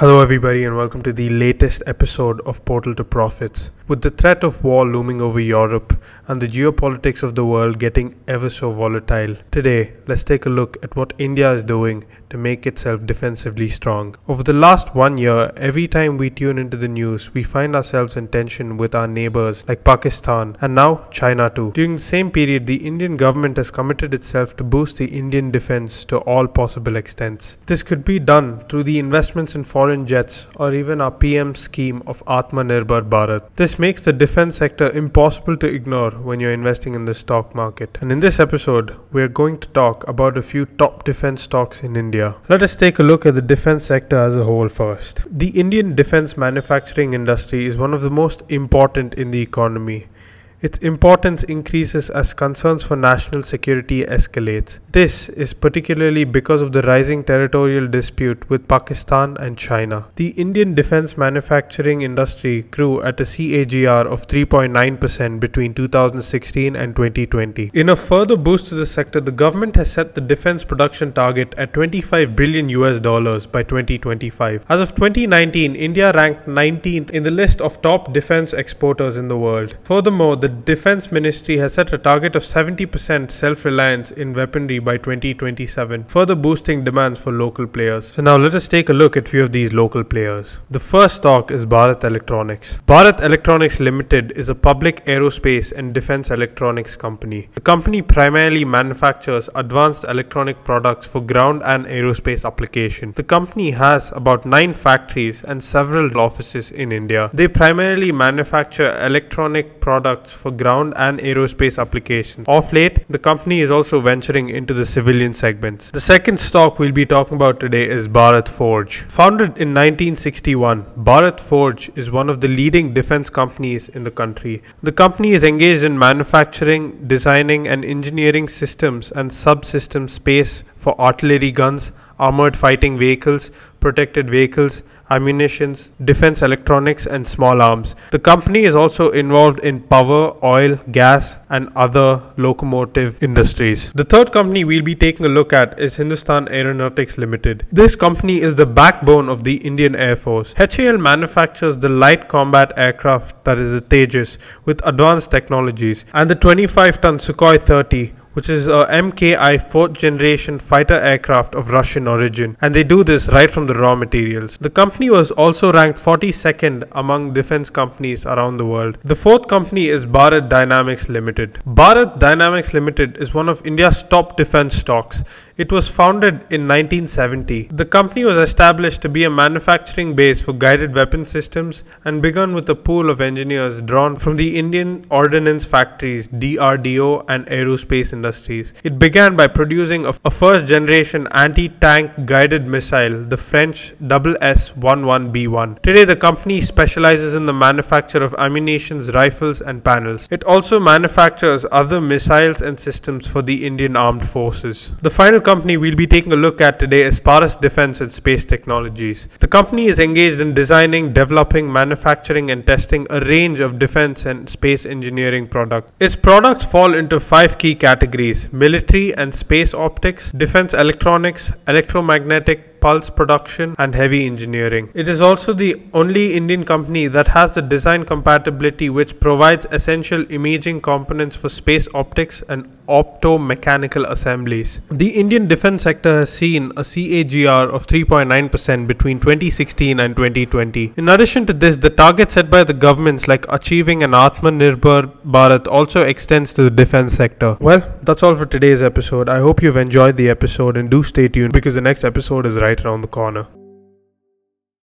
Hello, everybody, and welcome to the latest episode of Portal to Profits. With the threat of war looming over Europe and the geopolitics of the world getting ever so volatile, today let's take a look at what India is doing to make itself defensively strong. Over the last one year, every time we tune into the news, we find ourselves in tension with our neighbors like Pakistan and now China too. During the same period, the Indian government has committed itself to boost the Indian defense to all possible extents. This could be done through the investments in foreign jets or even our PM scheme of Atmanirbhar Bharat. This makes the defense sector impossible to ignore when you're investing in the stock market. And in this episode, we're going to talk about a few top defense stocks in India India. Let us take a look at the defense sector as a whole first. The Indian defense manufacturing industry is one of the most important in the economy. Its importance increases as concerns for national security escalates. This is particularly because of the rising territorial dispute with Pakistan and China. The Indian defense manufacturing industry grew at a CAGR of 3.9% between 2016 and 2020. In a further boost to the sector, the government has set the defense production target at 25 billion US dollars by 2025. As of 2019, India ranked 19th in the list of top defense exporters in the world. Furthermore, the Defense Ministry has set a target of 70% self reliance in weaponry by 2027, further boosting demands for local players. So, now let us take a look at few of these local players. The first stock is Bharat Electronics. Bharat Electronics Limited is a public aerospace and defense electronics company. The company primarily manufactures advanced electronic products for ground and aerospace application. The company has about 9 factories and several offices in India. They primarily manufacture electronic products for ground and aerospace applications. Of late, the company is also venturing into the civilian segments. The second stock we'll be talking about today is Bharat Forge. Founded in 1961, Bharat Forge is one of the leading defense companies in the country. The company is engaged in manufacturing, designing, and engineering systems and subsystem space for artillery guns, armored fighting vehicles, protected vehicles, ammunitions, defense electronics, and small arms. The company is also involved in power, oil, gas, and other locomotive industries. The third company we'll be taking a look at is Hindustan Aeronautics Limited. This company is the backbone of the Indian Air Force. HAL manufactures the light combat aircraft that is the Tejas with advanced technologies and the 25 ton Sukhoi 30 which is uh, a MKI fourth generation fighter aircraft of Russian origin, and they do this right from the raw materials. The company was also ranked 42nd among defense companies around the world. The fourth company is Bharat Dynamics Limited. Bharat Dynamics Limited is one of India's top defense stocks. It was founded in 1970. The company was established to be a manufacturing base for guided weapon systems and began with a pool of engineers drawn from the Indian ordnance factories, DRDO, and aerospace industries. It began by producing a, a first generation anti tank guided missile, the French SS 11B1. Today, the company specializes in the manufacture of ammunitions, rifles, and panels. It also manufactures other missiles and systems for the Indian Armed Forces. The final company we'll be taking a look at today is Paras Defense and Space Technologies. The company is engaged in designing, developing, manufacturing, and testing a range of defense and space engineering products. Its products fall into five key categories military and space optics, defense electronics, electromagnetic pulse protection, and heavy engineering. It is also the only Indian company that has the design compatibility which provides essential imaging components for space optics and optomechanical assemblies. The Indian defense sector has seen a CAGR of 3.9% between 2016 and 2020. In addition to this, the target set by the governments like achieving an Atmanirbhar Bharat also extends to the defense sector. Well, that's all for today's episode. I hope you've enjoyed the episode and do stay tuned because the next episode is right right around the corner.